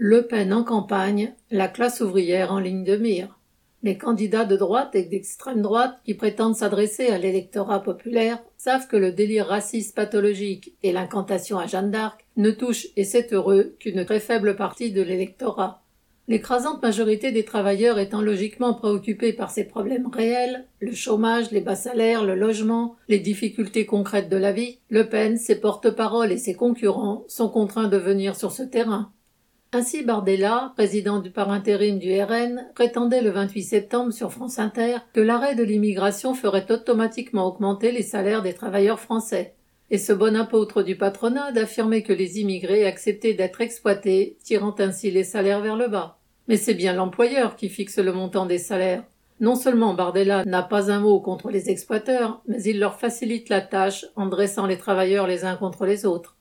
Le Pen en campagne, la classe ouvrière en ligne de mire. Les candidats de droite et d'extrême droite qui prétendent s'adresser à l'électorat populaire savent que le délire raciste pathologique et l'incantation à Jeanne d'Arc ne touchent, et c'est heureux, qu'une très faible partie de l'électorat. L'écrasante majorité des travailleurs étant logiquement préoccupés par ces problèmes réels, le chômage, les bas salaires, le logement, les difficultés concrètes de la vie, Le Pen, ses porte-paroles et ses concurrents sont contraints de venir sur ce terrain. Ainsi Bardella, président du par intérim du RN, prétendait le 28 septembre sur France Inter que l'arrêt de l'immigration ferait automatiquement augmenter les salaires des travailleurs français. Et ce bon apôtre du patronat d'affirmer que les immigrés acceptaient d'être exploités, tirant ainsi les salaires vers le bas. Mais c'est bien l'employeur qui fixe le montant des salaires. Non seulement Bardella n'a pas un mot contre les exploiteurs, mais il leur facilite la tâche en dressant les travailleurs les uns contre les autres.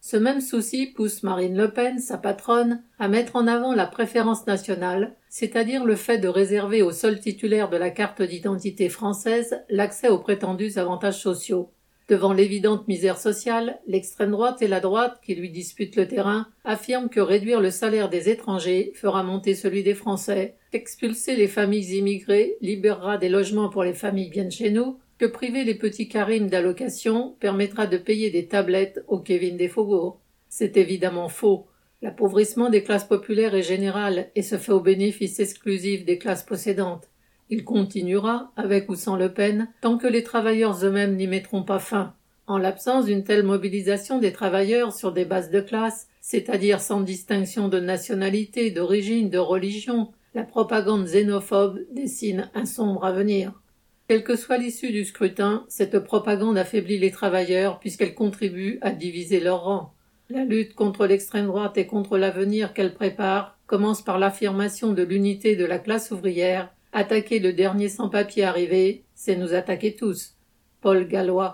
Ce même souci pousse Marine Le Pen, sa patronne, à mettre en avant la préférence nationale, c'est-à-dire le fait de réserver aux seuls titulaires de la carte d'identité française l'accès aux prétendus avantages sociaux. Devant l'évidente misère sociale, l'extrême droite et la droite, qui lui disputent le terrain, affirment que réduire le salaire des étrangers fera monter celui des Français, qu'expulser les familles immigrées libérera des logements pour les familles bien chez nous, que priver les petits Karim d'allocation permettra de payer des tablettes au Kevin des faubourgs. C'est évidemment faux. L'appauvrissement des classes populaires est général et se fait au bénéfice exclusif des classes possédantes. Il continuera, avec ou sans Le Pen, tant que les travailleurs eux-mêmes n'y mettront pas fin. En l'absence d'une telle mobilisation des travailleurs sur des bases de classe, c'est-à-dire sans distinction de nationalité, d'origine, de religion, la propagande xénophobe dessine un sombre avenir. Quelle que soit l'issue du scrutin, cette propagande affaiblit les travailleurs puisqu'elle contribue à diviser leurs rangs. La lutte contre l'extrême droite et contre l'avenir qu'elle prépare commence par l'affirmation de l'unité de la classe ouvrière. Attaquer le dernier sans-papier arrivé, c'est nous attaquer tous. Paul Gallois.